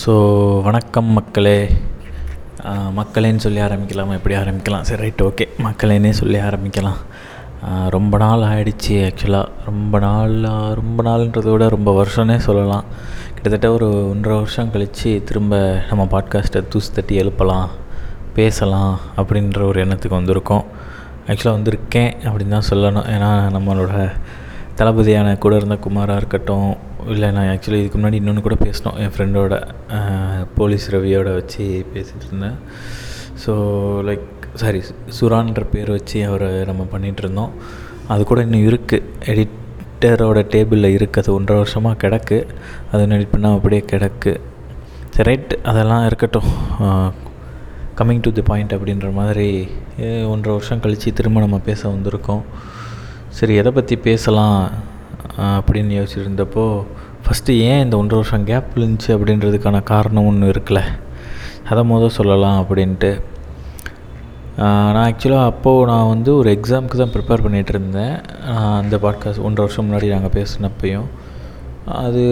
So வணக்கம் மக்களே. மக்களேன்னு சொல்லி ஆரம்பிக்கலாமா? எப்படி ஆரம்பிக்கலாம்? சரி ரைட் ஓகே மக்களேன்னே சொல்லி ஆரம்பிக்கலாம். ரொம்ப நாள் ஆயிடுச்சு ஆக்சுவலாக ரொம்ப நாள் ரொம்ப நாள்ன்றதை விட ரொம்ப வருஷம்னே சொல்லலாம். கிட்டத்தட்ட ஒரு ஒன்றரை வருஷம் கழித்து திரும்ப நம்ம பாட்காஸ்ட்டை தூசு தட்டி எழுப்பலாம் பேசலாம் அப்படின்ற ஒரு எண்ணத்துக்கு வந்திருக்கோம். ஆக்சுவலாக வந்திருக்கேன் அப்படின்னு தான் சொல்லணும். ஏன்னா நம்மளோட தளபதியான கூட இருந்த குமாராக இருக்கட்டும் இல்லை நான் ஆக்சுவலி இதுக்கு முன்னாடி இன்னொன்று கூட பேசினோம். என் ஃப்ரெண்டோட போலீஸ் ரவியோட வச்சு பேசிகிட்டு இருந்தேன். ஸோ லைக் சாரி சுரான்ற பேர் வச்சு அவரை நம்ம பண்ணிகிட்டு இருந்தோம். அது கூட இன்னும் இருக்குது எடிட்டரோட டேபிளில் இருக்குது அது ஒன்றரை வருஷமாக கிடக்கு. அது எடிட் பண்ணால் அப்படியே கிடக்கு. சரி ரைட் அதெல்லாம் இருக்கட்டும். கம்மிங் டு தி பாயிண்ட் அப்படின்ற மாதிரி ஒன்றரை வருஷம் கழித்து திரும்ப நம்ம பேச வந்திருக்கோம். சரி எதை பற்றி பேசலாம் அப்படின்னு யோசிச்சிருந்தப்போ ஃபஸ்ட்டு ஏன் இந்த ஒன்றரை வருஷம் கேப் இருந்துச்சு அப்படின்றதுக்கான காரணம் ஒன்று இருக்குல்ல. அதை மொதல் சொல்லலாம் அப்படின்ட்டு. நான் ஆக்சுவலாக அப்போது நான் வந்து ஒரு எக்ஸாமுக்கு தான் ப்ரிப்பேர் பண்ணிகிட்டு இருந்தேன். அந்த பாட்காஸ்ட் ஒன்றரை வருஷம் முன்னாடி நாங்கள் பேசினப்பையும். அது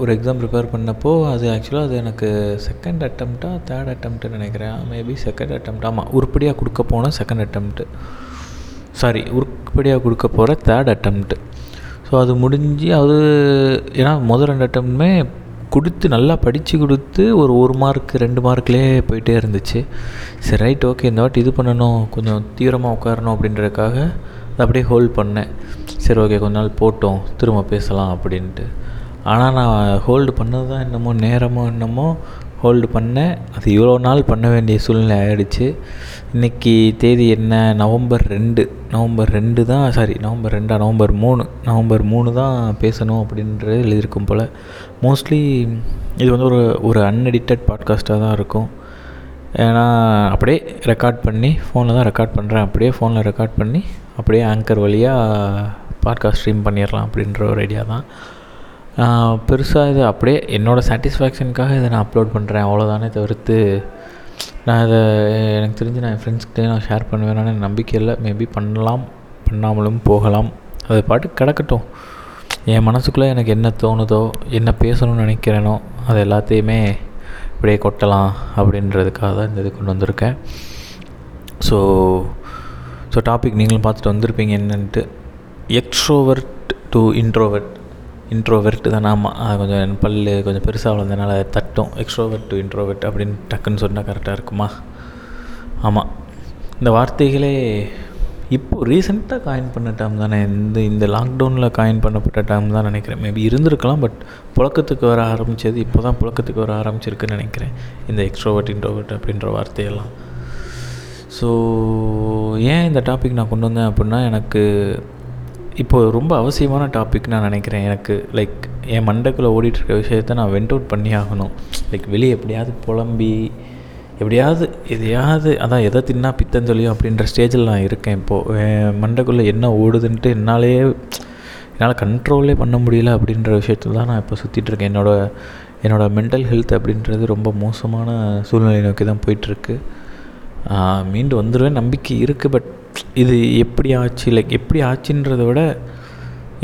ஒரு எக்ஸாம் ப்ரிப்பேர் பண்ணப்போ அது ஆக்சுவலாக அது எனக்கு செகண்ட் அட்டம்ப்டா தேர்ட் அட்டம்ப்ட்டு நினைக்கிறேன். மேபி செகண்ட் அட்டம்ப்ட் ஆமாம் உருப்படியாக கொடுக்க போன செகண்ட் அட்டம்ப்ட்டு சாரி உருப்படியாக கொடுக்க போகிற தேர்ட் அட்டம்ப்ட்டு ஸோ அது முடிஞ்சு அது ஏன்னா முதல் ரெண்டு அட்டம்மே கொடுத்து நல்லா படித்து கொடுத்து ஒரு ஒரு மார்க் ரெண்டு மார்க்லேயே போயிட்டே இருந்துச்சு. சரி ரைட் ஓகே இந்த வாட்டி இது பண்ணணும். கொஞ்சம் தீவிரமாக உட்காரணும் அப்படின்றதுக்காக அதை அப்படியே ஹோல்ட் பண்ணேன். சரி ஓகே கொஞ்ச நாள் போட்டோம். திரும்ப பேசலாம் அப்படின்ட்டு. ஆனால் நான் ஹோல்டு பண்ணது தான் என்னமோ நேரமோ என்னமோ ஹோல்டு பண்ணேன். அது இவ்வளோ நாள் பண்ண வேண்டிய சூழ்நிலை ஆகிடுச்சு இன்றைக்கி தேதி என்ன? நவம்பர் ரெண்டு. நவம்பர் ரெண்டு தான் சாரி நவம்பர் ரெண்டா நவம்பர் மூணு நவம்பர் மூணு தான் பேசணும் அப்படின்றது எழுதியிருக்கும் போல். மோஸ்ட்லி இது வந்து ஒரு ஒரு அன்எடிட்டட் பாட்காஸ்ட்டாக தான் இருக்கும். ஏன்னா அப்படியே ரெக்கார்ட் பண்ணி ஃபோனில் தான் ரெக்கார்ட் பண்ணுறேன் அப்படியே ஃபோனில் ரெக்கார்ட் பண்ணி அப்படியே ஆங்கர் வழியாக பாட்காஸ்ட் ஸ்ட்ரீம் பண்ணிடலாம் அப்படின்ற ஒரு ஐடியா தான். பெருசாக இது அப்படியே என்னோடய சாட்டிஸ்ஃபேக்ஷனுக்காக இதை நான் அப்லோட் பண்ணுறேன் அவ்வளோதானே தவிர்த்து நான் இதை எனக்கு தெரிஞ்சு நான் என் ஃப்ரெண்ட்ஸ்கிட்டே நான் ஷேர் பண்ணுவேன்னு எனக்கு நம்பிக்கை இல்லை. மேபி பண்ணலாம். பண்ணாமலும் போகலாம். அது பாட்டுக்கு கிடக்கட்டும். என் மனசுக்குள்ளே எனக்கு என்ன தோணுதோ என்ன பேசணும்னு நினைக்கிறேனோ அது எல்லாத்தையுமே இப்படியே கொட்டலாம் அப்படின்றதுக்காக தான் இந்த இது கொண்டு வந்திருக்கேன். ஸோ ஸோ டாபிக் நீங்களும் பார்த்துட்டு வந்திருப்பீங்க என்னன்ட்டு. எக்ஸ்ட்ரோவர்ட் டு இன்ட்ரோவர்ட் இன்ட்ரோவெர்ட் தான். ஆமாம் அது கொஞ்சம் என் பல்லு கொஞ்சம் பெருசாக வளர்ந்தனால தட்டும். எக்ஸ்ட்ரோவர்ட் டு இன்ட்ரோவெர்ட் அப்படின்னு டக்குன்னு சொன்னால் கரெக்டாக இருக்குமா? ஆமாம் இந்த வார்த்தைகளே இப்போ ரீசெண்டாக காயின் பண்ண டேம் தானே. இந்த இந்த லாக்டவுனில் காயின் பண்ணப்பட்ட டேம் தான் நினைக்கிறேன். மேபி இருந்திருக்கலாம் பட் புழக்கத்துக்கு வர ஆரம்பித்தது இப்போ தான் புழக்கத்துக்கு வர ஆரம்பிச்சிருக்குன்னு நினைக்கிறேன். இந்த எக்ஸ்ட்ரோவர்ட் இன்ட்ரோவர்ட் அப்படின்ற வார்த்தையெல்லாம். ஸோ ஏன் இந்த டாபிக் நான் கொண்டு வந்தேன் அப்படின்னா எனக்கு இப்போது ரொம்ப அவசியமான டாபிக் நான் நினைக்கிறேன். எனக்கு லைக் என் மண்டக்குள்ளே ஓடிட்டுருக்க விஷயத்த நான் வெண்ட் அவுட் பண்ணி ஆகணும். லைக் வெளியே எப்படியாவது புலம்பி எப்படியாவது எதையாவது அதான் எதை தின்னா பித்தஞ்சொல்லியும் அப்படின்ற ஸ்டேஜில் நான் இருக்கேன் இப்போது என் மண்டக்குள்ளே என்ன ஓடுதுன்ட்டு என்னாலேயே என்னால் கண்ட்ரோலே பண்ண முடியல அப்படின்ற விஷயத்தில் தான் நான் இப்போ சுற்றிட்டு இருக்கேன். என்னோடய என்னோடய மென்டல் ஹெல்த் அப்படின்றது ரொம்ப மோசமான சூழ்நிலை நோக்கி தான் போயிட்டுருக்கு. மீண்டு வந்துடுவேன் நம்பிக்கை இருக்குது பட் இது எப்படி ஆச்சு? லைக் எப்படி ஆச்சுன்றத விட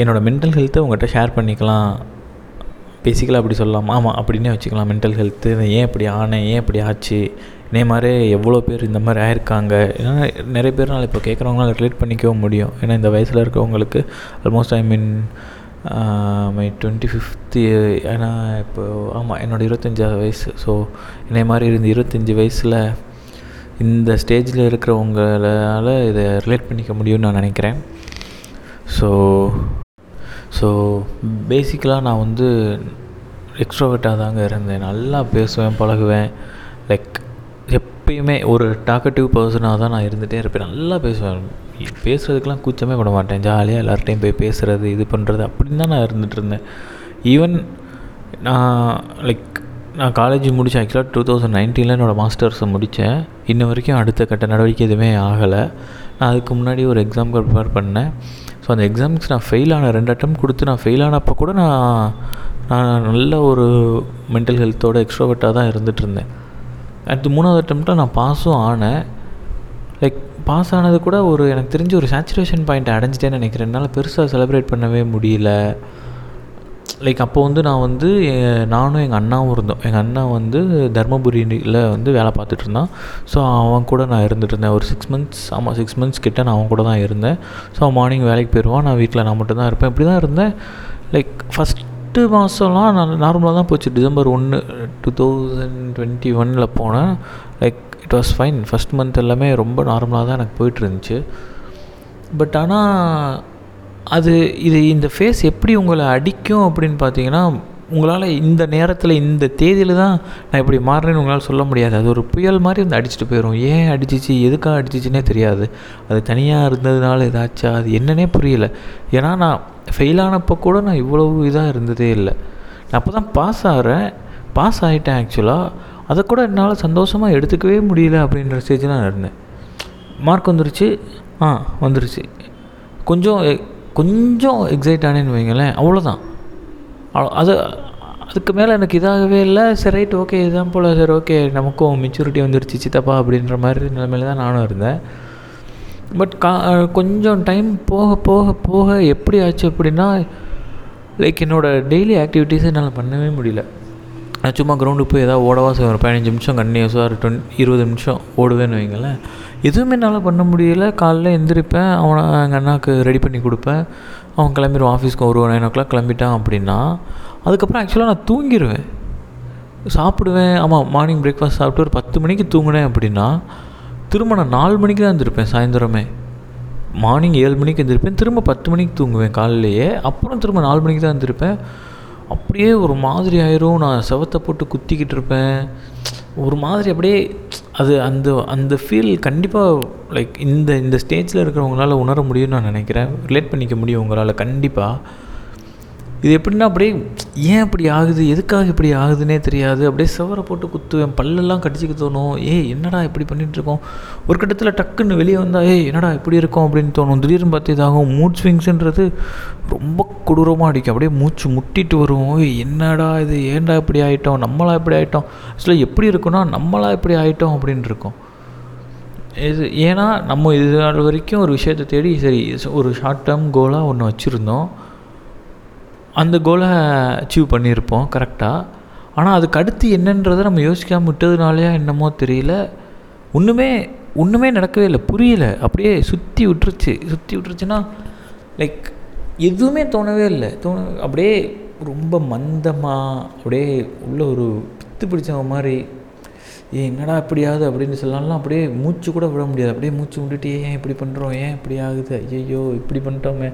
என்னோடய மென்டல் ஹெல்த்தை உங்கள்கிட்ட ஷேர் பண்ணிக்கலாம். பேசிக்கலாக அப்படி சொல்லலாம். ஆமாம் அப்படின்னே வச்சுக்கலாம் மென்டல் ஹெல்த்து ஏன் இப்படி ஆனேன் ஏன் இப்படி ஆச்சு? இதே மாதிரி எவ்வளோ பேர் இந்த மாதிரி ஆயிருக்காங்க? ஏன்னா நிறைய பேர்னால இப்போ கேட்குறவங்களால ரிலேட் பண்ணிக்கவும் முடியும். ஏன்னா இந்த வயசில் இருக்கவங்களுக்கு almost I mean my twenty fifth ஏன்னா இப்போ ஆமாம் என்னோடய இருபத்தஞ்சாவது வயசு. ஸோ இதே மாதிரி இருந்து இருபத்தஞ்சி வயசில் இந்த ஸ்டேஜில் இருக்கிறவங்களால் இதை ரிலேட் பண்ணிக்க முடியும்னு நான் நினைக்கிறேன். ஸோ ஸோ பேசிக்கலாக நான் வந்து எக்ஸ்ட்ரோவேட்டாக தாங்க இருந்தேன். நல்லா பேசுவேன் பழகுவேன். லைக் எப்பயுமே ஒரு டாக்கட்டிவ் பர்சனாக தான் நான் இருந்துகிட்டே இருப்பேன். நல்லா பேசுவேன். பேசுகிறதுக்கெலாம் கூச்சமே பட மாட்டேன். ஜாலியாக எல்லார்ட்டையும் போய் பேசுகிறது இது பண்ணுறது அப்படின்னு தான் நான் இருந்துகிட்டு இருந்தேன். ஈவன் நான் லைக் நான் காலேஜ் முடித்த ஆக்சுவலாக டூ தௌசண்ட் நைன்டீனில் என்னோடய மாஸ்டர்ஸை முடித்தேன் இன்ன வரைக்கும் அடுத்த கட்ட நடவடிக்கை எதுவுமே ஆகலை. நான் அதுக்கு முன்னாடி ஒரு எக்ஸாமுக்கு ப்ரிப்பேர் பண்ணேன். ஸோ அந்த எக்ஸாமுக்கு நான் ஃபெயில் ஆன ரெண்டு அட்டம் கொடுத்து நான் ஃபெயில் ஆனப்போ கூட நான் நான் நல்ல ஒரு மென்டல் ஹெல்த்தோட எக்ஸ்ட்ரோவர்ட்டாக தான் இருந்துகிட்டு இருந்தேன். அடுத்து மூணாவது அட்டம்ப்டாக நான் பாஸும் ஆனேன். லைக் பாஸ் ஆனது கூட ஒரு எனக்கு தெரிஞ்ச ஒரு சேச்சுரேஷன் பாயிண்ட் அடைஞ்சிட்டேன்னு நினைக்கிறேன். என்னால் பெருசாக செலிப்ரேட் பண்ணவே முடியல. லைக் அப்போ வந்து நான் வந்து நானும் எங்கள் அண்ணாவும் இருந்தோம். எங்கள் அண்ணா வந்து தர்மபுரியில் வந்து வேலை பார்த்துட்டு இருந்தான். ஸோ அவன் கூட நான் இருந்துட்டு இருந்தேன். ஒரு சிக்ஸ் மந்த்ஸ் ஆமாம் சிக்ஸ் மந்த்ஸ் கிட்ட நான் அவன் கூட தான் இருந்தேன். ஸோ மார்னிங் வேலைக்கு போயிடுவான் நான் வீட்டில் நான் மட்டும் தான் இருப்பேன். இப்படி தான் இருந்தேன். லைக் ஃபஸ்ட்டு மாதம்லாம் நான் நார்மலாக தான் போச்சு. டிசம்பர் ஒன்று டூ தௌசண்ட் டுவெண்ட்டி ஒனில் போனேன். Like it was fine first month எல்லாமே ரொம்ப நார்மலாக தான் எனக்கு போயிட்டு இருந்துச்சு. பட் ஆனால் அது இது இந்த ஃபேஸ் எப்படி உங்களை அடிக்கும் அப்படின்னு பார்த்தீங்கன்னா உங்களால் இந்த நேரத்தில் இந்த தேதியில் தான் நான் இப்படி மாறுறேன்னு உங்களால் சொல்ல முடியாது. அது ஒரு புயல் மாதிரி வந்து அடிச்சுட்டு போயிடும் ஏன் அடிச்சிச்சு? எதுக்காக அடிச்சிச்சுன்னே தெரியாது. அது தனியாக இருந்ததுனால ஏதாச்சா? அது என்னன்னே புரியல. ஏன்னா நான் ஃபெயில் ஆனப்போ கூட நான் இவ்வளவு இதாக இருந்ததே இல்லை. நான் அப்போ தான் பாஸ் ஆகிறேன் பாஸ் ஆகிட்டேன் ஆக்சுவலாக அதை கூட என்னால் சந்தோஷமாக எடுத்துக்கவே முடியல அப்படின்ற ஸ்டேஜில் நான் இருந்தேன். மார்க் வந்துருச்சு. ஆ வந்துருச்சு. கொஞ்சம் கொஞ்சம் எக்ஸைட் ஆனேன்னு வைங்களேன் அவ்வளோதான் அது அதுக்கு மேலே எனக்கு இதாகவே இல்லை. சரி ரைட் ஓகே இதுதான் போல். சரி ஓகே நமக்கும் மெச்சூரிட்டி வந்துருச்சு சித்தப்பா அப்படின்ற மாதிரி நிலைமையில தான் நானும் இருந்தேன். பட் கா கொஞ்சம் டைம் போக போக போக எப்படி ஆச்சு அப்படின்னா லைக் என்னோடய டெய்லி ஆக்டிவிட்டீஸை என்னால் பண்ணவே முடியல. நான் சும்மா கிரவுண்டுக்கு போய் ஏதாவது ஓடவா செய்வேன் ஒரு பதினஞ்சு நிமிஷம் கண்டினியூஸாக ஒரு டுவெண்ட் இருபது நிமிஷம் ஓடுவேன்னு வைங்களேன் எதுவுமே என்னால் பண்ண முடியல. காலைல எழுந்திருப்பேன் அவனை எங்கள் அண்ணாக்கு ரெடி பண்ணி கொடுப்பேன். அவன் கிளம்பிடுவான். ஆஃபீஸ்க்கு ஒரு நைன் ஓ கிளாக் கிளம்பிட்டான் அப்படின்னா அதுக்கப்புறம் ஆக்சுவலாக நான் தூங்கிடுவேன் சாப்பிடுவேன். ஆமாம் மார்னிங் பிரேக்ஃபாஸ்ட் சாப்பிட்டு ஒரு பத்து மணிக்கு தூங்கினேன் அப்படின்னா திரும்ப நான் நாலு மணிக்கு தான் எழுந்திருப்பேன் சாயந்தரமே. மார்னிங் ஏழு மணிக்கு எழுந்திருப்பேன் திரும்ப பத்து மணிக்கு தூங்குவேன் காலையிலேயே. அப்புறம் திரும்ப நாலு மணிக்கு தான் எழுந்திருப்பேன் அப்படியே ஒரு மாதிரி ஆயிரும். நான் செவத்தை போட்டு குத்திக்கிட்டு இருப்பேன். ஒரு மாதிரி அப்படியே அது அந்த அந்த ஃபீல் கண்டிப்பாக லைக் இந்த இந்த ஸ்டேஜில் இருக்கிறவங்களால உணர முடியும்னு நான் நினைக்கிறேன். ரிலேட் பண்ணிக்க முடியும் உங்களால் கண்டிப்பாக இது எப்படின்னா அப்படியே ஏன் இப்படி ஆகுது? எதுக்காக இப்படி ஆகுதுன்னே தெரியாது. அப்படியே செவரை போட்டு குத்துவேன். பல்லெல்லாம் கடிச்சிக்க தோணும் ஏய் என்னடா இப்படி பண்ணிகிட்ருக்கோம் ஒரு கட்டத்தில் டக்குன்னு வெளியே வந்தால் ஏய் என்னடா இப்படி இருக்கும் அப்படின்னு தோணும். திடீர்னு பார்த்து இதாகும். மூட் ஸ்விங்ஸுன்றது ரொம்ப கொடூரமாக அடிக்கும். அப்படியே மூச்சு முட்டிட்டு வரும். ஏய் என்னடா இது? ஏன்டா இப்படி ஆகிட்டோம் நம்மளா இப்படி ஆகிட்டோம் ஆக்சுவலாக எப்படி இருக்குன்னா நம்மளா இப்படி ஆகிட்டோம் அப்படின்னு இருக்கும். இது ஏன்னா நம்ம இது நாள் வரைக்கும் ஒரு விஷயத்தை தேடி சரி ஒரு ஷார்ட் டேர்ம் கோலாக ஒன்று வச்சுருந்தோம். அந்த கோலை அச்சீவ் பண்ணியிருப்போம் கரெக்டாக ஆனால் அதுக்கு அடுத்து என்னன்றதை நம்ம யோசிக்காமல் விட்டதுனாலயா என்னமோ தெரியல. ஒன்றுமே ஒன்றுமே நடக்கவே இல்லை புரியல. அப்படியே சுற்றி விட்டுருச்சு. சுற்றி விட்டுருச்சுன்னா லைக் எதுவுமே தோணவே இல்லை. தோண அப்படியே ரொம்ப மந்தமாக அப்படியே உள்ள ஒரு பித்து பிடிச்சவங்க மாதிரி ஏ என்னடா இப்படியாவது? அப்படின்னு சொல்லலாம் அப்படியே மூச்சு கூட விட முடியாது. அப்படியே மூச்சு விட்டுட்டு ஏன் இப்படி பண்ணுறோம் ஏன் இப்படி ஆகுது? ஐயோ இப்படி பண்ணிட்டோமே.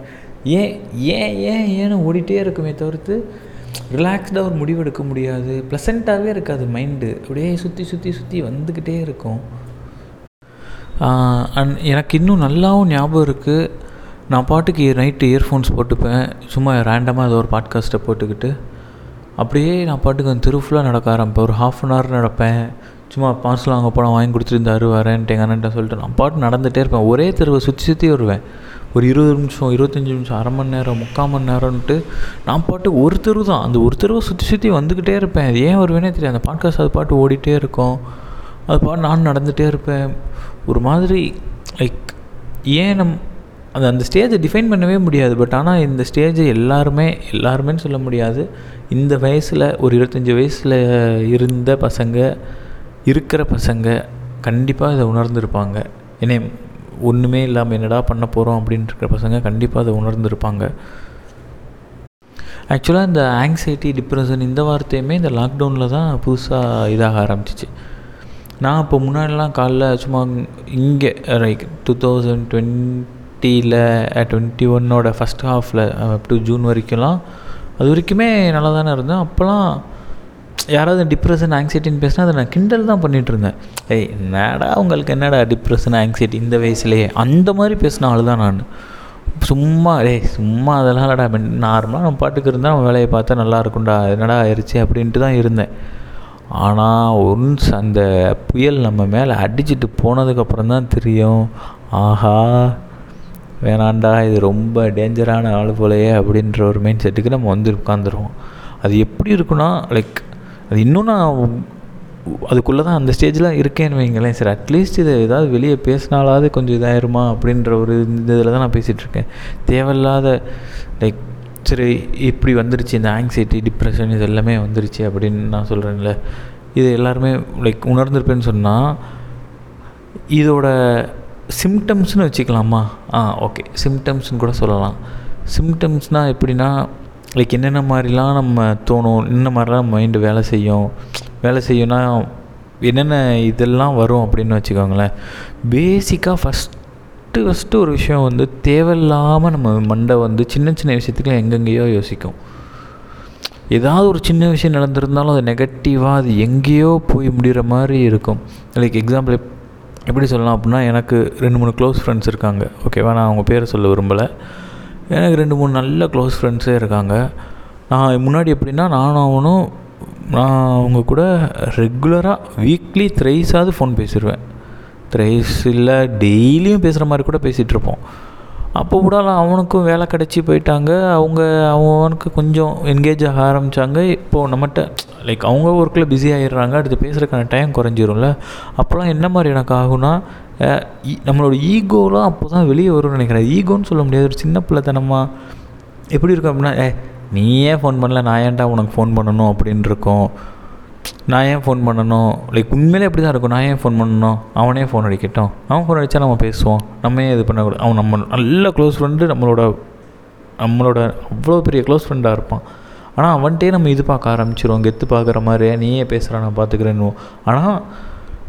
ஏன் ஏன் ஏன் ஏன்னு ஓடிட்டே இருக்குமே தவிர்த்து ரிலாக்ஸ்டாக ஒரு முடிவு எடுக்க முடியாது ப்ளசண்ட்டாகவே இருக்காது மைண்டு அப்படியே சுற்றி சுற்றி சுற்றி வந்துக்கிட்டே இருக்கும். அண்ட் எனக்கு இன்னும் நல்லாவும் ஞாபகம் இருக்குது நான் பாட்டுக்கு நைட்டு இயர்ஃபோன்ஸ் போட்டுப்பேன். சும்மா ரேண்டமாக ஏதோ ஒரு பாட்காஸ்ட்டை போட்டுக்கிட்டு. அப்படியே நான் பாட்டுக்கு அந்த தெரு ஃபுல்லாக நடக்க ஆரம்பிப்பேன். ஒரு ஹாஃப் அன் ஹவர் நடப்பேன். சும்மா பார்சல் அங்கே போனால் வாங்கி கொடுத்துருந்தாரு வரேன்ட்டு எங்கள் அண்ணன்ட்ட சொல்லிட்டு நான் பாட்டு நடந்துகிட்டே இருப்பேன். ஒரே தெருவை சுற்றி சுற்றி வருவேன். ஒரு இருபது நிமிஷம் இருபத்தஞ்சி நிமிஷம் அரை மணி நேரம் முக்கால் மணி நேரம்ன்ட்டு நான் பாட்டு ஒரு தெரு தான். அந்த ஒரு தெருவை சுற்றி சுற்றி வந்துக்கிட்டே இருப்பேன். அது ஏன் வருவேனே தெரியாது. அந்த பாட்காஸ்ட் அது பாட்டு ஓடிட்டே இருக்கும். அது பாட்டு நான் நடந்துகிட்டே இருப்பேன். ஒரு மாதிரி லைக் ஏன் நம் அந்த அந்த ஸ்டேஜை டிஃபைன் பண்ணவே முடியாது. பட் ஆனால் இந்த ஸ்டேஜை எல்லாருமே எல்லாருமேன்னு சொல்ல முடியாது. இந்த வயசில் ஒரு இருபத்தஞ்சி வயசில் இருந்த பசங்க இருக்கிற பசங்க கண்டிப்பாக இதை உணர்ந்திருப்பாங்க. ஏன்னா ஒன்றுமே இல்லாமல் என்னடா பண்ண போகிறோம் அப்படின்ட்டு இருக்கிற பசங்க கண்டிப்பாக அதை உணர்ந்திருப்பாங்க. ஆக்சுவலாக இந்த ஆங்ஸைட்டி டிப்ரெஷன் இந்த வார்த்தையுமே இந்த லாக்டவுனில் தான் புதுசாக இதாக ஆரம்பிச்சிச்சு. நான் இப்போ முன்னாடிலாம் காலைல சும்மா இங்கே லைக் டூ தௌசண்ட் டுவெண்ட்டியில் டுவெண்ட்டி ஒன்னோட ஃபஸ்ட் ஹாஃபில் அப் டு ஜூன் வரைக்கும்லாம் அது வரைக்குமே நல்லா தானே இருந்தேன். அப்போல்லாம் யாராவது டிப்ரெஷன் ஆங்ஸைட்டின்னு பேசினா அதை நான் கிண்டல் தான் பண்ணிகிட்ருந்தேன் ஏய் என்னடா உங்களுக்கு என்னடா டிப்ரெஷன் ஆங்ஸைட்டி இந்த வயசுலேயே? அந்த மாதிரி பேசின ஆள் தான் நான். சும்மா ஏய் சும்மா அதெல்லாம் இல்லடா நார்மலாக நம்ம பாட்டுக்கு இருந்தால் நம்ம வேலையை பார்த்தா நல்லா இருக்கும்டா என்னடா ஆயிடுச்சு அப்படின்ட்டு தான் இருந்தேன். ஆனால் ஒன்ஸ் அந்த புயல் நம்ம மேலே அடிச்சுட்டு போனதுக்கப்புறம் தான் தெரியும் ஆஹா வேணாண்டா இது ரொம்ப டேஞ்சரான ஆள் போலையே அப்படின்ற ஒரு மைண்ட் செட்டுக்கு நம்ம வந்து உட்காந்துருவோம் அது எப்படி இருக்குன்னா லைக் அது இன்னும் நான் அதுக்குள்ளே தான் அந்த ஸ்டேஜில் இருக்கேன்னு வைங்களேன். சரி அட்லீஸ்ட் இதை ஏதாவது வெளியே பேசினாலாவது கொஞ்சம் இதாயிருமா அப்படின்ற ஒரு இந்த இதில் தான் நான் பேசிகிட்ருக்கேன் தேவையில்லாத லைக் சரி இப்படி வந்துருச்சு இந்த ஆங்ஸைட்டி டிப்ரெஷன் இது எல்லாமே வந்துருச்சு அப்படின்னு நான் சொல்கிறேன்ல இது எல்லாருமே லைக் உணர்ந்திருப்பேன்னு சொன்னால் இதோட சிம்டம்ஸ்னு வச்சுக்கலாமா? ஆ ஓகே சிம்டம்ஸ்னு கூட சொல்லலாம். சிம்டம்ஸ்னால் எப்படின்னா லைக் என்னென்ன மாதிரிலாம் நம்ம தோணும்? என்னென்ன மாதிரிலாம் மைண்டு வேலை செய்யும்? வேலை செய்யும்னா என்னென்ன இதெல்லாம் வரும் அப்படின்னு வச்சுக்கோங்களேன். பேசிக்காக ஃபஸ்ட்டு ஃபஸ்ட்டு ஒரு விஷயம் வந்து தேவையில்லாமல் நம்ம மண்டை வந்து சின்ன சின்ன விஷயத்துக்குலாம் எங்கெங்கேயோ யோசிக்கும். ஏதாவது ஒரு சின்ன விஷயம் நடந்திருந்தாலும் அது நெகட்டிவாக அது எங்கேயோ போய் முடிகிற மாதிரி இருக்கும். லைக் எக்ஸாம்பிள் எப்படி சொல்லலாம் அப்படின்னா எனக்கு ரெண்டு மூணு க்ளோஸ் ஃப்ரெண்ட்ஸ் இருக்காங்க. ஓகேவா நான் அவங்க பேரை சொல்ல விரும்பலை. எனக்கு ரெண்டு மூணு நல்ல க்ளோஸ் ஃப்ரெண்ட்ஸே இருக்காங்க. நான் முன்னாடி எப்படின்னா நானும் அவனும் நான் அவங்க கூட ரெகுலராக வீக்லி த்ரைஸாவது ஃபோன் பேசிடுவேன் த்ரைஸ் இல்லை டெய்லியும் பேசுகிற மாதிரி கூட பேசிகிட்ருப்போம் அப்போ கூட அவனுக்கும் வேலை கிடச்சி போயிட்டாங்க. அவங்க அவனுக்கு கொஞ்சம் என்கேஜ் ஆக ஆரம்பித்தாங்க இப்போது நம்மகிட்ட லைக் அவங்க ஒர்க்கில் பிஸி ஆகிடுறாங்க அடுத்து பேசுகிறதுக்கான டைம் குறைஞ்சிரும்ல. அப்போல்லாம் என்ன மாதிரி எனக்கு ஆகும்னா நம்மளோட ஈகோலாம் அப்போ தான் வெளியே வரும்னு நினைக்கிறேன். ஈகோன்னு சொல்ல முடியாது. ஒரு சின்ன பிள்ளைத்தனமாக எப்படி இருக்கும் அப்படின்னா ஏ நீ ஏன் ஃபோன் பண்ணல? நான் ஏன்டா உனக்கு ஃபோன் பண்ணணும்? அப்படின்னு இருக்கும். நான் ஏன் ஃபோன் பண்ணணும்? லைக் உண்மையிலே எப்படி தான் இருக்கும். நான் ஏன் ஃபோன் பண்ணணும்? அவனே ஃபோன் அடிக்கட்டும். அவன் ஃபோன் அடித்தா நம்ம பேசுவோம். நம்ம ஏன் இது பண்ணக்கூடாது? அவன் நம்ம நல்ல க்ளோஸ் ஃப்ரெண்டு நம்மளோட நம்மளோட அவ்வளோ பெரிய க்ளோஸ் ஃப்ரெண்டாக இருப்பான். ஆனால் அவன்கிட்டே நம்ம இது பார்க்க ஆரம்பிச்சிருவோம். கெத்து பார்க்குற மாதிரி நீயே பேசுகிறான் நான் பார்த்துக்கிறேன்னு ஆனால்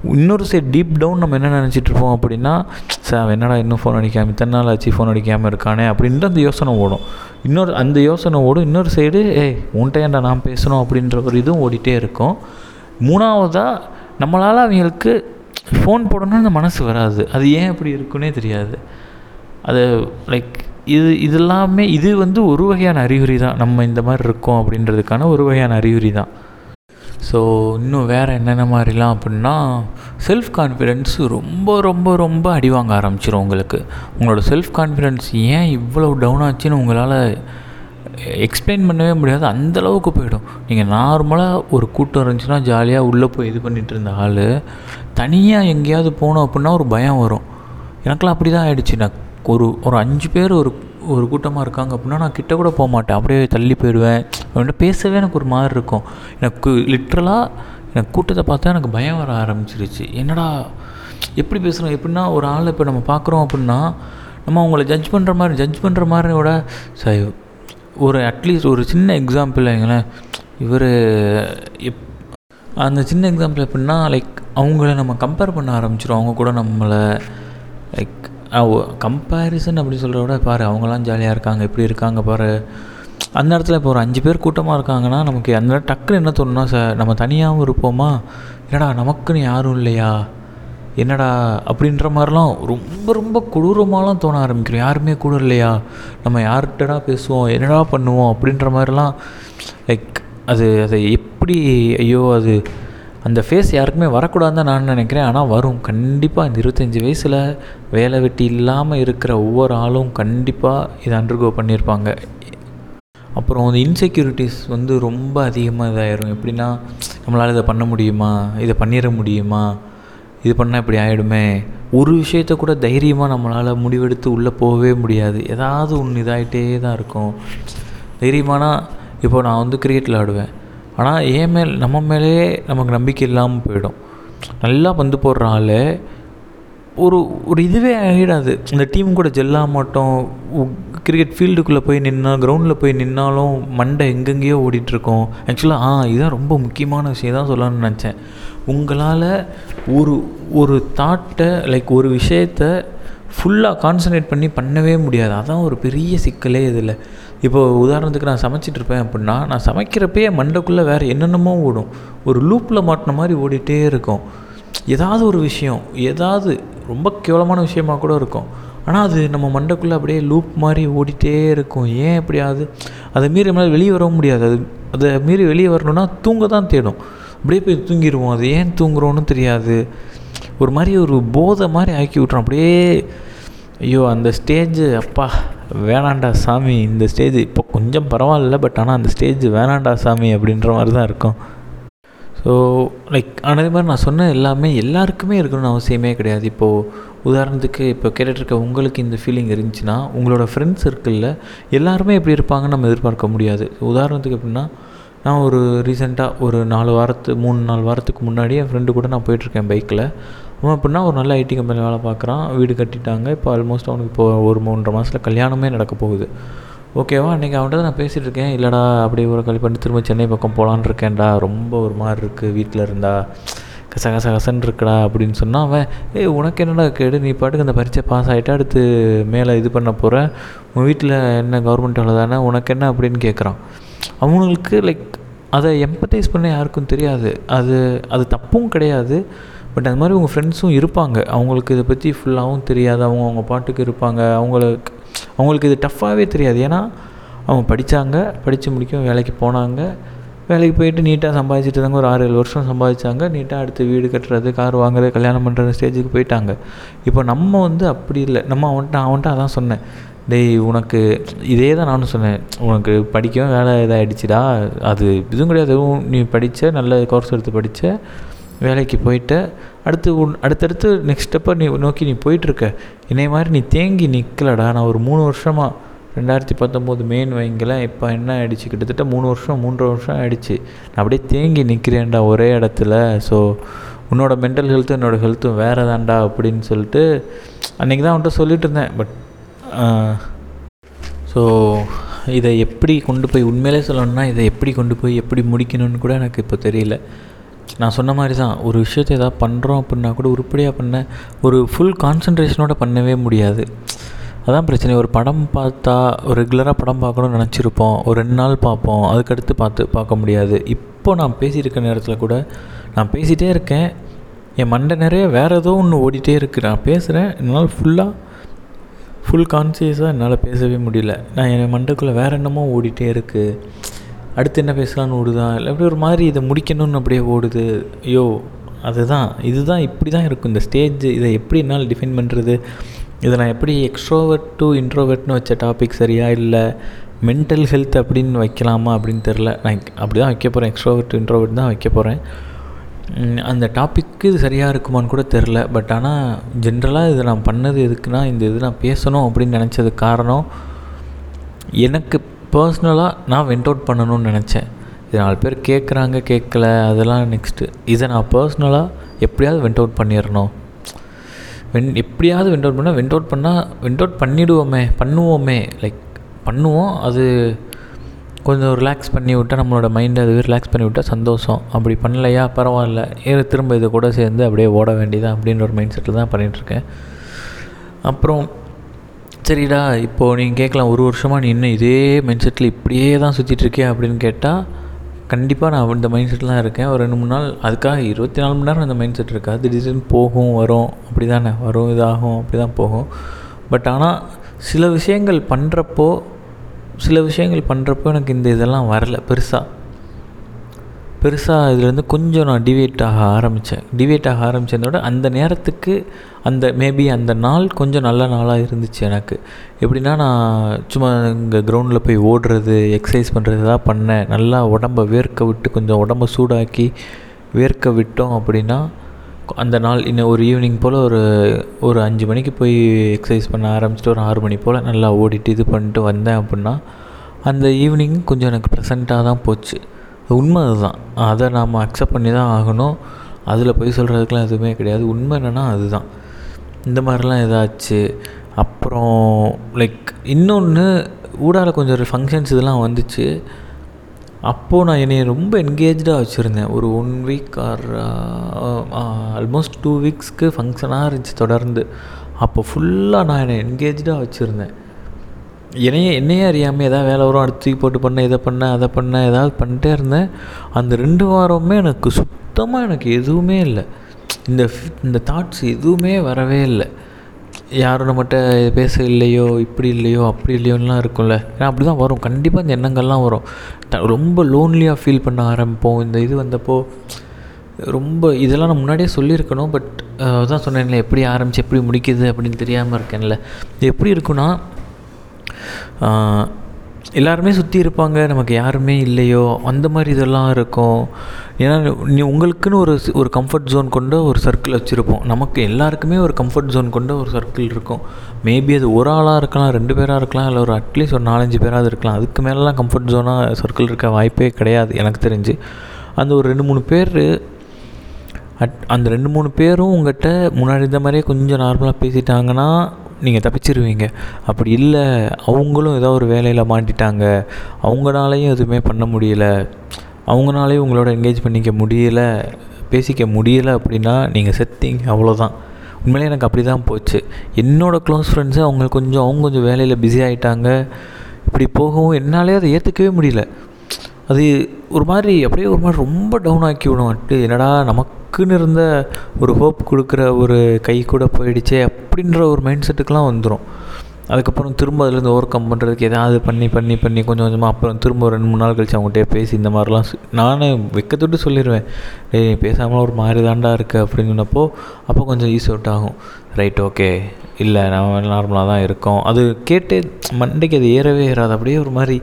இன்னொரு சைடு டீப் டவுன் நம்ம என்ன நினச்சிட்ருப்போம் அப்படின்னா சார் என்னடா இன்னும் ஃபோன் அடிக்காமல் இத்தனை நாள் ஆச்சு ஃபோன் அடிக்காமல் இருக்கானே அப்படின்ட்டு அந்த யோசனை ஓடும். இன்னொரு அந்த யோசனை ஓடும். இன்னொரு சைடு ஏய் உன்ட்ட ஏன்டா நான் பேசணும் அப்படின்ற ஒரு இதுவும் ஓடிட்டே இருக்கும். மூணாவதாக நம்மளால் அவங்களுக்கு ஃபோன் போடணும்னு அந்த மனசு வராது. அது ஏன் அப்படி இருக்குன்னே தெரியாது. அது லைக் இது இதெல்லாமே இது வந்து ஒரு வகையான அறிகுறி தான் நம்ம இந்த மாதிரி இருக்கோம் அப்படின்றதுக்கான ஒரு வகையான அறிகுறி தான் ஸோ இன்னும் வேறு என்னென்ன மாதிரிலாம் அப்படின்னா செல்ஃப் கான்ஃபிடென்ஸ் ரொம்ப ரொம்ப ரொம்ப அடி வாங்க ஆரம்பிச்சிடும் உங்களுக்கு. உங்களோட செல்ஃப் கான்ஃபிடென்ஸ் ஏன் இவ்வளோ டவுன் ஆச்சுன்னு உங்களால் எக்ஸ்பிளைன் பண்ணவே முடியாது. அந்தளவுக்கு போயிடும். நீங்கள் நார்மலாக ஒரு கூட்டம் இருந்துச்சுன்னா ஜாலியாக உள்ளே போய் இது பண்ணிகிட்டு இருந்த ஆள் தனியாக எங்கேயாவது போனோம் அப்படின்னா ஒரு பயம் வரும். எனக்கெல்லாம் அப்படி தான் ஆகிடுச்சு நான் ஒரு ஒரு அஞ்சு பேர் ஒரு ஒரு கூட்டமாக இருக்காங்க அப்படின்னா நான் கிட்ட கூட போக மாட்டேன். அப்படியே தள்ளி போயிடுவேன். அவன்கிட்ட பேசவே எனக்கு ஒரு மாதிரி இருக்கும். எனக்கு லிட்ரலாக எனக்கு கூட்டத்தை பார்த்தா எனக்கு பயம் வர ஆரம்பிச்சிருச்சு. என்னடா எப்படி பேசுகிறோம் எப்படின்னா ஒரு ஆள் இப்போ நம்ம பார்க்குறோம் அப்படின்னா நம்ம அவங்கள ஜட்ஜ் பண்ணுற மாதிரி ஜட்ஜ் பண்ணுற மாதிரியோட சரி ஒரு அட்லீஸ்ட் ஒரு சின்ன எக்ஸாம்பிள் வைங்களேன். இவர் எப் அந்த சின்ன எக்ஸாம்பிள் எப்படின்னா லைக் அவங்கள நம்ம கம்பேர் பண்ண ஆரம்பிச்சிடும் அவங்க கூட நம்மளை லைக் கம்பேரிசன் அப்படி சொல்கிறத விட பாரு அவங்களாம் ஜாலியாக இருக்காங்க இப்படி இருக்காங்க பாரு. அந்த இடத்துல இப்போ ஒரு அஞ்சு பேர் கூட்டமாக இருக்காங்கன்னா நமக்கு அந்த டக்குன்னு என்ன தோணுன்னா சார் நம்ம தனியாகவும் இருப்போமா? என்னடா நமக்குன்னு யாரும் இல்லையா? என்னடா? அப்படின்ற மாதிரிலாம் ரொம்ப ரொம்ப கொடூரமாலாம் தோண ஆரம்பிக்கிறோம். யாருமே கூட இல்லையா? நம்ம யார்கிட்டடா பேசுவோம்? என்னடா பண்ணுவோம்? அப்படின்ற மாதிரிலாம் லைக் அது அதை எப்படி ஐயோ அது அந்த ஃபேஸ் யாருக்குமே வரக்கூடாதுன்னு தான் நான் நினைக்கிறேன். ஆனால் வரும். கண்டிப்பாக இந்த இருபத்தஞ்சி வயசில் வேலை வெட்டி இல்லாமல் இருக்கிற ஒவ்வொரு ஆளும் கண்டிப்பாக இதை அண்டர்கோ பண்ணியிருப்பாங்க. அப்புறம் அந்த இன்செக்யூரிட்டிஸ் வந்து ரொம்ப அதிகமாக இதாகிடும் எப்படின்னா நம்மளால் இதை பண்ண முடியுமா? இதை பண்ணிட முடியுமா? இது பண்ணால் இப்படி ஆகிடுமே ஒரு விஷயத்த கூட தைரியமாக நம்மளால் முடிவெடுத்து உள்ளே போகவே முடியாது. ஏதாவது ஒன்று இதாகிட்டே தான் இருக்கும். தைரியமானால் இப்போ நான் வந்து கிரிக்கெட் விளாடுவேன் ஆனால் ஏன் மேல் நம்ம மேலேயே நமக்கு நம்பிக்கை இல்லாமல் போயிடும். நல்லா பந்து போடுற ஆள் ஒரு ஒரு இதுவே ஆகிடாது இந்த டீம் கூட ஜெல்லா மாட்டோம். கிரிக்கெட் ஃபீல்டுக்குள்ளே போய் நின்னா கிரவுண்டில் போய் நின்னாலும் மண்டை எங்கெங்கேயோ ஓடிட்டுருக்கோம். ஆக்சுவலாக ஆ இதுதான் ரொம்ப முக்கியமான விஷயம். தான் சொல்லணும்னு நினச்சேன். உங்களால் ஒரு ஒரு தாட்டை லைக் ஒரு விஷயத்த ஃபுல்லாக கான்சன்ட்ரேட் பண்ணி பண்ணவே முடியாது. அதான் ஒரு பெரிய சிக்கலே இதில். இப்போது உதாரணத்துக்கு நான் சமைச்சிட்ருப்பேன் அப்படின்னா நான் சமைக்கிறப்பயே மண்டைக்குள்ளே வேறு என்னென்னமோ ஓடும். ஒரு லூப்பில் மாட்டின மாதிரி ஓடிட்டே இருக்கும். ஏதாவது ஒரு விஷயம் ஏதாவது ரொம்ப கேவலமான விஷயமா கூட இருக்கும். ஆனால் அது நம்ம மண்டைக்குள்ளே அப்படியே லூப் மாதிரி ஓடிட்டே இருக்கும். ஏன் எப்படியாவது அதை மீறி நம்மளால் வெளியே வரவும் முடியாது. அது அதை மீறி வெளியே வரணுன்னா தூங்க தான் தேடும். அப்படியே போய் தூங்கிடுவோம் அது ஏன் தூங்குறோன்னு தெரியாது. ஒரு மாதிரி ஒரு போதை மாதிரி ஆக்கி விட்றோம் அப்படியே ஐயோ அந்த ஸ்டேஜு அப்பா. வேணாண்டா சாமி இந்த ஸ்டேஜ் இப்போ கொஞ்சம் பரவாயில்ல பட் ஆனால் அந்த ஸ்டேஜ் வேணாண்டா சாமி அப்படின்ற மாதிரி தான் இருக்கும். ஸோ லைக் அதே மாதிரி நான் சொன்ன எல்லாமே எல்லாருக்குமே இருக்கணும்னு அவசியமே கிடையாது. இப்போது உதாரணத்துக்கு இப்போ கேட்டுட்ருக்க உங்களுக்கு இந்த ஃபீலிங் இருந்துச்சுன்னா உங்களோட ஃப்ரெண்ட்ஸ் சர்க்கிளில் எல்லாருமே எப்படி இருப்பாங்கன்னு நம்ம எதிர்பார்க்க முடியாது. உதாரணத்துக்கு எப்படின்னா நான் ஒரு ரீசெண்டாக ஒரு நாலு வாரத்து மூணு நாலு வாரத்துக்கு முன்னாடி என் ஃப்ரெண்டு கூட நான் போயிட்டுருக்கேன் பைக்கில் அவன் எப்படின்னா ஒரு நல்ல ஐடி கம்பெனியில் வேலை பார்க்குறான். வீடு கட்டிட்டாங்க. இப்போ ஆல்மோஸ்ட் அவனுக்கு இப்போ ஒரு மூன்றரை மாதத்தில் கல்யாணமே நடக்க போகுது. ஓகேவா அன்றைக்கி அவன்கிட்ட நான் பேசிகிட்டு இருக்கேன். இல்லைடா அப்படி ஒரு கல்வி பண்ணி திரும்ப சென்னை பக்கம் போகலான்னு இருக்கேன்டா. ரொம்ப ஒரு மாதிரி இருக்குது வீட்டில் இருந்தா கச கச கசன்னு இருக்குடா அப்படின்னு சொன்னால் அவன் ஏய் உனக்கு என்னடா கேடு? நீ பாட்டுக்கு அந்த பரீட்சை பாஸ் ஆகிட்டா அடுத்து மேலே இது பண்ண போகிற உன் வீட்டில் என்ன கவர்மெண்ட் வேலை தானே? உனக்கு என்ன? அப்படின்னு கேட்குறான் அவங்களுக்கு லைக் அதை எம்பத்தைஸ் பண்ண யாருக்கும் தெரியாது. அது அது தப்பும் கிடையாது. பட் அது மாதிரி உங்கள் ஃப்ரெண்ட்ஸும் இருப்பாங்க. அவங்களுக்கு இதை பற்றி ஃபுல்லாகவும் தெரியாது. அவங்க அவங்க பாட்டுக்கு இருப்பாங்க. அவங்களுக்கு அவங்களுக்கு இது டஃப்பாகவே தெரியாது. ஏன்னா அவங்க படித்தாங்க படித்து முடிக்கும் வேலைக்கு போனாங்க. வேலைக்கு போயிட்டு நீட்டாக சம்பாதிச்சிட்டு தாங்க ஒரு ஆறு ஏழு வருஷம் சம்பாதிச்சாங்க. நீட்டாக அடுத்து வீடு கட்டுறது கார் வாங்குறது கல்யாணம் பண்ணுறது ஸ்டேஜுக்கு போயிட்டாங்க. இப்போ நம்ம வந்து அப்படி இல்லை. நம்ம அவன்கிட்ட அவன்கிட்ட அதான் சொன்னேன். டேய் உனக்கு இதே தான் நானும் சொன்னேன். உனக்கு படிக்கவும் வேலை இதாகிடுச்சுடா அது இதுவும் கிடையாது. நீ படித்த நல்ல கோர்ஸ் எடுத்து படித்த வேலைக்கு போயிட்ட அடுத்து உன் அடுத்தடுத்து நெக்ஸ்ட் ஸ்டெப்பை நீ நோக்கி நீ போயிட்டுருக்க. இதே மாதிரி நீ தேங்கி நிற்கலடா நான் ஒரு மூணு வருஷமாக ரெண்டாயிரத்தி பத்தொம்போது மெயின் வைங்களேன். இப்போ என்ன ஆகிடுச்சு கிட்டத்தட்ட மூணு வருஷம் மூன்றரை வருஷம் ஆகிடுச்சு நான் அப்படியே தேங்கி நிற்கிறேன்டா ஒரே இடத்துல. ஸோ உன்னோட மென்டல் ஹெல்த்தும் என்னோடய ஹெல்த்தும் வேறு தான்டா அப்படின்னு சொல்லிட்டு அன்றைக்கி தான் அவன்கிட்ட சொல்லிட்டு இருந்தேன். பட் ஸோ இதை எப்படி கொண்டு போய் உண்மையிலே சொல்லணும்னா இதை எப்படி கொண்டு போய் எப்படி முடிக்கணும்னு கூட எனக்கு இப்போ தெரியல. நான் சொன்ன மாதிரி தான் ஒரு விஷயத்தை எதாவது பண்ணுறோம் அப்படின்னா கூட உருப்படியாக பண்ண ஒரு ஃபுல் கான்சன்ட்ரேஷனோட பண்ணவே முடியாது. அதான் பிரச்சனை. ஒரு படம் பார்த்தா ஒரு ரெகுலராக படம் பார்க்கணும்னு நினச்சிருப்போம். ஒரு ரெண்டு நாள் பார்ப்போம். அதுக்கடுத்து பார்த்து பார்க்க முடியாது. இப்போ நான் பேசியிருக்க நேரத்தில் கூட நான் பேசிகிட்டே இருக்கேன். என் மண்டை நிறைய வேறு ஏதோ ஒன்று ஓடிட்டே இருக்குது நான் பேசுகிறேன் என்னால் ஃபுல்லாக ஃபுல் கான்சியஸாக என்னால் பேசவே முடியல. நான் என் மண்டைக்குள்ளே வேறு என்னமோ ஓடிட்டே இருக்குது அடுத்து என்ன பேசலான்னு ஓடுதா? இல்லை அப்படியே ஒரு மாதிரி இதை முடிக்கணும்னு அப்படியே ஓடுது. ஐயோ அதுதான் இதுதான் இப்படி தான் இருக்கும். இந்த ஸ்டேஜ் இதை எப்படி என்னால் டிஃபைன் பண்ணுறது இதை நான் எப்படி எக்ஸ்ட்ரோவர்ட் டு இன்ட்ரோவர்ட்னு வச்ச டாபிக் சரியா இல்லை? மென்டல் ஹெல்த் அப்படின்னு வைக்கலாமா அப்படின்னு தெரில. நான் அப்படி தான் வைக்க போகிறேன் எக்ஸ்ட்ரோவர்ட் இன்ட்ரோவர்ட் தான் வைக்க போகிறேன் அந்த டாப்பிக்கு இது சரியாக இருக்குமான்னு கூட தெரில. பட் ஆனால் ஜென்ரலாக இதை நான் பண்ணது எதுக்குன்னா இந்த இது நான் பேசணும் அப்படின்னு நினச்சது காரணம் எனக்கு பர்ஸ்னலாக நான் வெண்ட் அவுட் பண்ணணும்னு நினச்சேன். இது நாலு பேர் கேட்குறாங்க கேட்கல அதெல்லாம் நெக்ஸ்ட்டு இதை நான் பர்ஸ்னலாக எப்படியாவது வெண்ட் அவுட் பண்ணிடணும் வென் எப்படியாவது வெண்ட் அவுட் பண்ணால் வெண்ட் அவுட் பண்ணால் வெண்ட் அவுட் பண்ணிவிடுவோமே பண்ணுவோமே. லைக் பண்ணுவோம் அது கொஞ்சம் ரிலாக்ஸ் பண்ணி விட்டால் நம்மளோட மைண்டை அதுவே ரிலாக்ஸ் பண்ணி விட்டால் சந்தோஷம். அப்படி பண்ணலையா பரவாயில்ல. ஏன் திரும்ப இது கூட சேர்ந்து அப்படியே ஓட வேண்டியதான் அப்படின்ற ஒரு மைண்ட் செட்டில் தான் பண்ணிகிட்ருக்கேன் அப்புறம் சரிடா இப்போது நீங்கள் கேட்கலாம் ஒரு வருஷமாக நீ இன்னும் இதே மைண்ட் செட்டில் இப்படியே தான் சுற்றிட்டுருக்கே அப்படின்னு கேட்டால் கண்டிப்பாக நான் இந்த மைண்ட் செட்டில் தான் இருக்கேன். ஒரு ரெண்டு மூணு நாள் அதுக்காக இருபத்தி நாலு மணி நேரம் அந்த மைண்ட் செட் இருக்காது திடீர்னு போகும் வரும் அப்படி தானே வரும் இதாகும் அப்படி தான் போகும். பட் ஆனால் சில விஷயங்கள் பண்ணுறப்போ சில விஷயங்கள் பண்ணுறப்போ எனக்கு இந்த இதெல்லாம் வரல பெருசாக பெருசாக இதுலேருந்து கொஞ்சம் நான் டிவேட் ஆக ஆரம்பித்தேன். டிவேட் ஆக ஆரம்பித்ததோட அந்த நேரத்துக்கு அந்த மேபி அந்த நாள் கொஞ்சம் நல்ல நாளாக இருந்துச்சு எனக்கு. எப்படின்னா நான் சும்மா இங்கே கிரவுண்டில் போய் ஓடுறது எக்ஸசைஸ் பண்ணுறது தான் பண்ணேன். நல்லா உடம்ப வேர்க்க விட்டு கொஞ்சம் உடம்ப சூடாக்கி வேர்க்க விட்டோம் அப்படின்னா அந்த நாள் இன்னும் ஒரு ஈவினிங் போல் ஒரு ஒரு அஞ்சு மணிக்கு போய் எக்ஸசைஸ் பண்ண ஆரம்பிச்சிட்டு ஒரு ஆறு மணி போல் நல்லா ஓடிட்டு இது பண்ணிட்டு வந்தேன் அப்படின்னா அந்த ஈவினிங் கொஞ்சம் எனக்கு ப்ரெசண்ட்டாக தான் போச்சு. உண்மை அதுதான் அதை நாம் அக்செப்ட் பண்ணி தான் ஆகணும். அதில் போய் சொல்கிறதுக்கெலாம் எதுவுமே கிடையாது. உண்மை என்னென்னா அதுதான். இந்த மாதிரிலாம் ஏதாச்சு அப்புறம் லைக் இன்னொன்று ஊடால கொஞ்சம் ஃபங்க்ஷன்ஸ் இதெல்லாம் வந்துச்சு. அப்போது நான் என்னை ரொம்ப என்கேஜாக வச்சுருந்தேன். ஒரு one week or almost two வீக்ஸ்க்கு ஃபங்க்ஷனாக இருந்துச்சு தொடர்ந்து. அப்போ ஃபுல்லாக நான் என்னை என்கேஜாக வச்சுருந்தேன். என்னையே என்னையே அறியாமல் எதாவது வேலை வரும் அடுத்து தூக்கி போட்டு பண்ண இதை பண்ண அதை பண்ண ஏதாவது பண்ணிட்டே இருந்தேன். அந்த ரெண்டு வாரமே எனக்கு சுத்தமாக எனக்கு எதுவுமே இல்லை. இந்த இந்த தாட்ஸ் எதுவுமே வரவே இல்லை. யாரும் நம்மகிட்ட பேச இல்லையோ இப்படி இல்லையோ அப்படி இல்லையோலாம் இருக்கும்ல. ஏன்னா அப்படி தான் வரும். கண்டிப்பாக இந்த எண்ணங்கள்லாம் வரும். ரொம்ப லோன்லியாக ஃபீல் பண்ண ஆரம்பிப்போம். இந்த இது வந்தப்போ ரொம்ப இதெல்லாம் நான் முன்னாடியே சொல்லியிருக்கணும் பட் அதான் சொன்னேன்ல எப்படி ஆரம்பித்து எப்படி முடிக்குது அப்படின்னு தெரியாமல் இருக்கேன்ல. இது எப்படி இருக்குன்னா எல்லாருமே சுற்றி இருப்பாங்க. நமக்கு யாருமே இல்லையோ. அந்த மாதிரி இதெல்லாம் இருக்கும். ஏன்னா நீ உங்களுக்குன்னு ஒரு ஒரு கம்ஃபர்ட் ஜோன் கொண்ட ஒரு சர்க்கிள் வச்சுருப்போம். நமக்கு எல்லாருக்குமே ஒரு கம்ஃபர்ட் ஜோன் கொண்ட ஒரு சர்க்கிள் இருக்கும். மேபி அது ஒரு ஆளாக இருக்கலாம் ரெண்டு பேராக இருக்கலாம் இல்லை ஒரு அட்லீஸ்ட் ஒரு நாலஞ்சு பேராவது இருக்கலாம். அதுக்கு மேலெலாம் கம்ஃபர்ட் ஜோனாக சர்க்கிள் இருக்க வாய்ப்பே கிடையாது எனக்கு தெரிஞ்சு. அந்த ஒரு ரெண்டு மூணு பேர் அட் அந்த ரெண்டு மூணு பேரும் உங்கள்கிட்ட முன்னாடி இந்த மாதிரியே கொஞ்சம் நார்மலாக பேசிட்டாங்கன்னா நீங்கள் தப்பிச்சிருவீங்க. அப்படி இல்லை அவங்களும் ஏதோ ஒரு வேலையில் மாட்டிட்டாங்க. அவங்களாலையும் எதுவுமே பண்ண முடியல. அவங்களாலையும் உங்களோட என்கேஜ் பண்ணிக்க முடியல பேசிக்க முடியலை அப்படின்னா நீங்கள் செத்தீங்க அவ்வளோதான் உண்மையிலே எனக்கு அப்படி தான் போச்சு என்னோடய க்ளோஸ் ஃப்ரெண்ட்ஸு அவங்க கொஞ்சம் அவங்க கொஞ்சம் வேலையில் பிஸி ஆகிட்டாங்க இப்படி போகவும் என்னாலே அதை ஏற்றுக்கவே முடியல. அது ஒரு மாதிரி அப்படியே ஒரு மாதிரி ரொம்ப டவுன் ஆக்கி விடும். அட்டு என்னடா நமக்குன்னு இருந்த ஒரு ஹோப் கொடுக்குற ஒரு கை கூட போயிடுச்சே அப்படின்ற ஒரு மைண்ட் செட்டுக்கெலாம் வந்துடும் அதுக்கப்புறம் திரும்ப அதுலேருந்து ஓவர் கம் பண்ணுறதுக்கு எதாவது பண்ணி பண்ணி பண்ணி கொஞ்சம் கொஞ்சமாக அப்புறம் திரும்ப ஒரு ரெண்டு மூணு நாள் கழிச்சு அவங்ககிட்ட பேசி இந்த மாதிரிலாம் நானே வெக்கத்தொட்டு சொல்லிடுவேன் டேய் பேசாமல் ஒரு மாதிரி தாண்டா இருக்குது அப்படின்னு சொன்னப்போ அப்போ கொஞ்சம் ஈஸி அவுட் ஆகும். ரைட் ஓகே இல்லை நம்ம நார்மலாக தான் இருக்கோம். அது கேட்டு மண்டைக்கு அது ஏறவே ஏறாது. அப்படியே ஒரு மாதிரி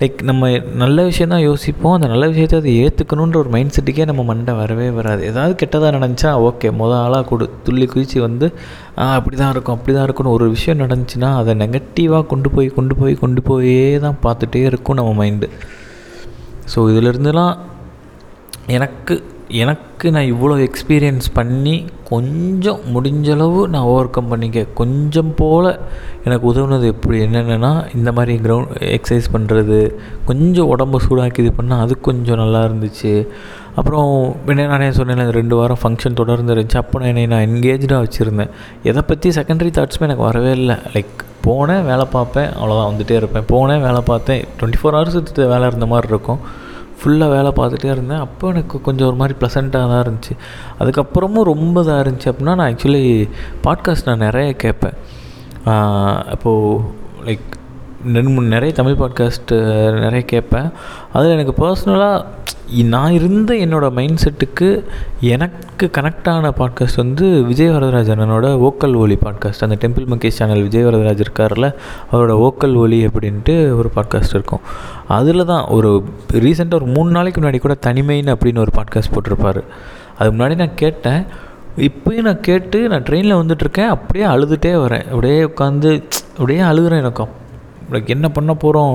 லைக் நம்ம நல்ல விஷயம் தான் யோசிப்போம். அந்த நல்ல விஷயத்தை அதை ஏற்றுக்கணுன்ற ஒரு மைண்ட் செட்டுக்கே நம்ம மண்டை வரவே வராது. ஏதாவது கெட்டதாக நடந்துச்சா ஓகே மொதல் ஆளாக கொடு. துள்ளி குதித்து வந்து அப்படி தான் இருக்கும் அப்படி தான் இருக்கும்னு ஒரு விஷயம் நடந்துச்சுன்னா அதை நெகட்டிவாக கொண்டு போய் கொண்டு போய் கொண்டு போயே தான் பார்த்துட்டே இருக்கும் நம்ம மைண்டு ஸோ இதிலிருந்துலாம் எனக்கு எனக்கு நான் இவ்வளோ எக்ஸ்பீரியன்ஸ் பண்ணி கொஞ்சம் முடிஞ்சளவு நான் ஓவர் கம் பண்ணிக்க. கொஞ்சம் போல் எனக்கு உதவுனது எப்படி என்னென்னா இந்த மாதிரி கிரவுண்ட் எக்ஸசைஸ் பண்ணுறது கொஞ்சம் உடம்பு சூடாக்கி இது பண்ணால் அது கொஞ்சம் நல்லா இருந்துச்சு. அப்புறம் என்ன நானே சொன்னேன் ரெண்டு வாரம் ஃபங்க்ஷன் தொடர்ந்து இருந்துச்சு. அப்போ நான் என்னை நான் என்கேஜாக வச்சுருந்தேன். எதை பற்றி செகண்டரி தாட்ஸுமே எனக்கு வரவே இல்லை. லைக் போனேன் வேலை பார்ப்பேன் அவ்வளோதான் வந்துகிட்டே இருப்பேன். போனேன் வேலை பார்த்தேன். டுவெண்ட்டி ஃபோர் ஹவர்ஸ் வேலை இருந்த மாதிரி இருக்கும். ஃபுல்லாக வேலை பார்த்துட்டே இருந்தேன். அப்போ எனக்கு கொஞ்சம் ஒரு மாதிரி ப்ளசண்ட்டாக தான் இருந்துச்சு. அதுக்கப்புறமும் ரொம்ப இதாக இருந்துச்சு அப்படின்னா நான் ஆக்சுவலி பாட்காஸ்ட் நான் நிறைய கேட்பேன். இப்போது லைக் ரெண்டு மூணு நிறைய தமிழ் பாட்காஸ்ட்டு நிறைய கேட்பேன். அதில் எனக்கு பர்சனலாக நான் இருந்த என்னோடய மைண்ட் செட்டுக்கு எனக்கு கனெக்டான பாட்காஸ்ட் வந்து விஜய் வரதராஜ் அண்ணனோட ஓக்கல் ஒலி பாட்காஸ்ட் அந்த temple monkeys channel Vijay Varadharaj இருக்கார்ல அவரோட ஓக்கல் ஒலி அப்படின்ட்டு ஒரு பாட்காஸ்ட் இருக்கும். அதில் தான் ஒரு ரீசெண்டாக ஒரு மூணு நாளைக்கு முன்னாடி கூட தனிமைன்னு அப்படின்னு ஒரு பாட்காஸ்ட் போட்டிருப்பார். அது முன்னாடி நான் கேட்டேன். இப்போயும் நான் கேட்டு நான் ட்ரெயினில் வந்துட்டுருக்கேன் அப்படியே அழுதுகிட்டே வரேன். அப்படியே உட்காந்து அப்படியே அழுகுறேன் எனக்கும். லைக் என்ன பண்ண போகிறோம்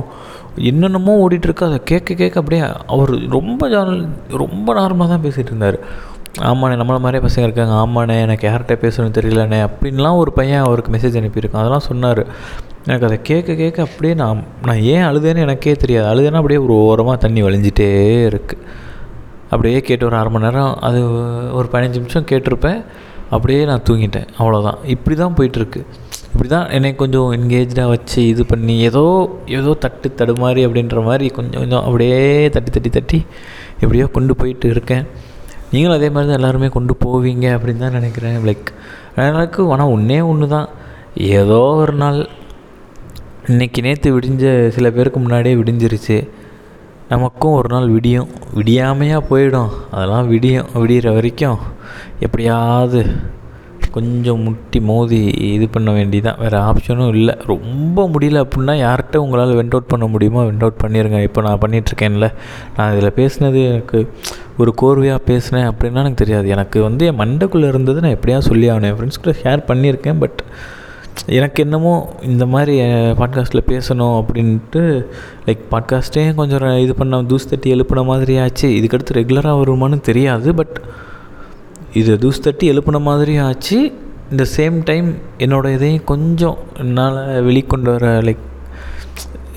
என்னென்னமோ ஓடிட்டுருக்கு. அதை கேட்க கேட்க அப்படியே அவர் ரொம்ப ஜானல் ரொம்ப நார்மலாக தான் பேசிகிட்டு இருந்தார். ஆமாண்ணே நம்மளை மாதிரியே பசங்க இருக்காங்க. ஆமாண்ணே எனக்கு யார்கிட்ட பேசணும்னு தெரியலண்ணே அப்படின்லாம் ஒரு பையன் அவருக்கு மெசேஜ் அனுப்பியிருக்கான். அதெல்லாம் சொன்னார். எனக்கு அதை கேட்க கேட்க அப்படியே நான் நான் ஏன் அழுதேன்னு எனக்கே தெரியாது. அழுதேன்னா அப்படியே ஒரு ஓரமாக தண்ணி வழிஞ்சிட்டே இருக்குது அப்படியே கேட்டு ஒரு அரை மணி நேரம் அது ஒரு பதினஞ்சு நிமிஷம் கேட்டிருப்பேன். அப்படியே நான் தூங்கிட்டேன். அவ்வளோதான் இப்படி தான் போயிட்டுருக்கு. இப்படி தான் என்னை கொஞ்சம் என்கேஜாக வச்சு இது பண்ணி ஏதோ ஏதோ தட்டு தடுமாறி அப்படின்ற மாதிரி கொஞ்சம் கொஞ்சம் அப்படியே தட்டி தட்டி தட்டி எப்படியோ கொண்டு போயிட்டு இருக்கேன். நீங்களும் அதே மாதிரி தான் எல்லாருமே கொண்டு போவீங்க அப்படின்னு தான் நினைக்கிறேன். லைக் எனக்கு ஆனால் ஒன்றே ஒன்று தான் ஏதோ ஒரு நாள் இன்றைக்கி நேற்று விடிஞ்ச சில பேருக்கு முன்னாடியே விடிஞ்சிருச்சு. நமக்கும் ஒரு நாள் விடியும். விடியாமையாக போயிடும். அதெல்லாம் விடியும் விடிகிற வரைக்கும் எப்படியாவது கொஞ்சம் முட்டி மோதி இது பண்ண வேண்டியதான் வேறு ஆப்ஷனும் இல்லை. ரொம்ப முடியல அப்படின்னா யார்கிட்ட உங்களால் வெண்ட் அவுட் பண்ண முடியுமோ வெண்ட் அவுட் பண்ணிடுங்க இப்போ நான் பண்ணிகிட்ருக்கேன்ல நான் இதில் பேசினது எனக்கு ஒரு கோர்வையாக பேசினேன் அப்படின்னா எனக்கு தெரியாது. எனக்கு வந்து என் மண்டைக்குள்ளே இருந்தது நான் எப்படியா சொல்லி ஆகணும். என் ஃப்ரெண்ட்ஸ் கூட ஷேர் பண்ணியிருக்கேன் பட் எனக்கு என்னமோ இந்த மாதிரி பாட்காஸ்ட்டில் பேசணும் அப்படின்ட்டு லைக் பாட்காஸ்ட்டே கொஞ்சம் இது பண்ண தூசு தட்டி எழுப்பின மாதிரி ஆச்சு இதுக்கடுத்து ரெகுலராக வருமானு தெரியாது பட் இது தூஸ் தட்டி எழுப்பின மாதிரி ஆச்சு. இந்த சேம் டைம் என்னோடய இதையும் கொஞ்சம் என்னால் வெளிக்கொண்டு வர லைக்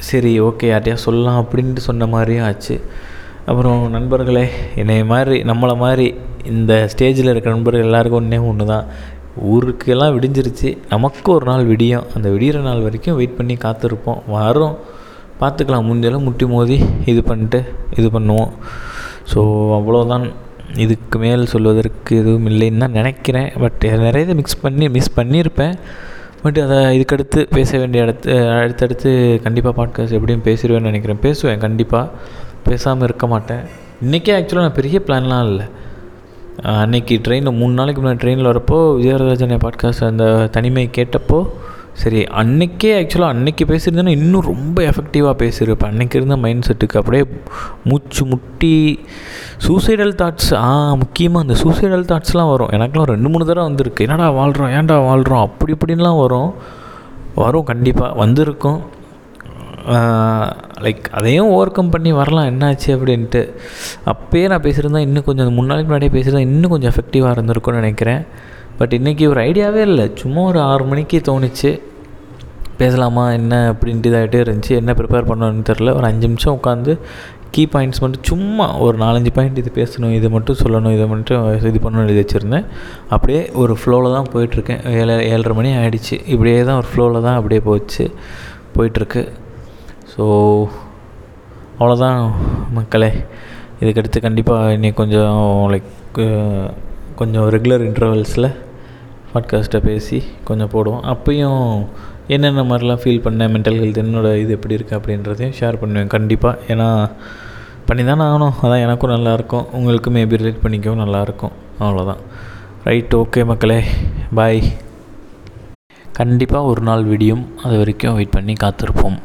சரி ஓகே யார்ட்டையா சொல்லலாம் அப்படின்ட்டு சொன்ன மாதிரியும் ஆச்சு. அப்புறம் நண்பர்களே என்னை மாதிரி நம்மளை மாதிரி இந்த ஸ்டேஜில் இருக்கிற நண்பர்கள் எல்லாருக்கும் ஒன்றே ஒன்று தான் ஊருக்கெல்லாம் விடிஞ்சிருச்சு. நமக்கு ஒரு நாள் விடியும். அந்த விடிகிற நாள் வரைக்கும் வெயிட் பண்ணி காத்திருப்போம். வரும். பார்த்துக்கலாம். முந்தியெல்லாம் முட்டி மோதி இது பண்ணிட்டு இது பண்ணுவோம். ஸோ அவ்வளோதான் இதுக்கு மேல் சொல்வதற்கு எதுவும் இல்லைன்னு தான் நினைக்கிறேன். பட் நிறைய இதை மிக்ஸ் பண்ணி மிஸ் பண்ணியிருப்பேன். பட் அதை இதுக்கடுத்து பேச வேண்டிய இடத்து அடுத்தடுத்து கண்டிப்பாக பாட்காஸ்ட் எப்படியும் பேசிடுவேன்னு நினைக்கிறேன். பேசுவேன் கண்டிப்பாக பேசாமல் இருக்க மாட்டேன். இன்றைக்கே ஆக்சுவலாக நான் பெரிய பிளான்லாம் இல்லை. அன்னைக்கு ட்ரெயினில் மூணு நாளைக்கு முன்னாடி ட்ரெயினில் வரப்போ விஜயராஜனை பாட்காஸ்ட் அந்த தனிமை கேட்டப்போ சரி அன்னைக்கே ஆக்சுவலாக அன்னைக்கு பேசியிருந்தேன்னா இன்னும் ரொம்ப எஃபெக்டிவாக பேசியிருப்பேன். அன்றைக்கி இருந்த மைண்ட் செட்டுக்கு அப்படியே மூச்சு முட்டி சூசைடல் தாட்ஸ் ஆ முக்கியமாக அந்த சூசைடல் தாட்ஸ்லாம் வரும். எனக்குலாம் ரெண்டு மூணு தடவை வந்திருக்கு. என்னடா வாழ்கிறோம் ஏன்டா வாழ்கிறோம் அப்படி இப்படின்லாம் வரும். வரும் கண்டிப்பாக வந்திருக்கும். லைக் அதையும் ஓவர் கம் பண்ணி வரலாம். என்னாச்சு அப்படின்ட்டு. அப்போயே நான் பேசியிருந்தேன் இன்னும் கொஞ்சம் முன்னாடி முன்னாடியே பேசியிருந்தேன் இன்னும் கொஞ்சம் எஃபெக்டிவாக இருந்திருக்கும்னு நினைக்கிறேன். பட் இன்றைக்கி ஒரு ஐடியாவே இல்லை. சும்மா ஒரு ஆறு மணிக்கு தோணுச்சு. பேசலாமா என்ன அப்படின்ட்டு இதாகிட்டே இருந்துச்சு. என்ன ப்ரிப்பேர் பண்ணணும்னு தெரில ஒரு அஞ்சு நிமிஷம் உட்காந்து கீ பாயிண்ட்ஸ் மட்டும் சும்மா ஒரு நாலஞ்சு பாயிண்ட் இது பேசணும் இது மட்டும் சொல்லணும் இதை மட்டும் இது பண்ணணும் எழுதி வச்சுருந்தேன். அப்படியே ஒரு ஃப்ளோவில் தான் போயிட்டுருக்கேன். ஏழு ஏழரை மணி ஆகிடுச்சு இப்படியே தான் ஒரு ஃப்ளோவில் தான் அப்படியே போச்சு. போயிட்டுருக்கு. ஸோ அவ்வளோதான் மக்களே. இதுக்கடுத்து கண்டிப்பாக இன்னைக்கு கொஞ்சம் லைக் கொஞ்சம் ரெகுலர் இன்டர்வல்ஸில் பாட்காஸ்ட்டை பேசி கொஞ்சம் போடுவோம். அப்பையும் என்னென்ன மாதிரிலாம் ஃபீல் பண்ணேன் மென்டல் ஹெல்த் என்னோடய இது எப்படி இருக்குது அப்படின்றதையும் ஷேர் பண்ணுவேன். கண்டிப்பாக ஏன்னா பண்ணி தானே ஆகணும். அதான் எனக்கும் நல்லாயிருக்கும். உங்களுக்கும் மேபி ரிலேட் பண்ணிக்கவும் நல்லாயிருக்கும். அவ்வளோதான் ரைட் ஓகே மக்களே. பாய் கண்டிப்பாக ஒரு நாள் விடியும். அது வரைக்கும் வெயிட் பண்ணி காத்திருப்போம்.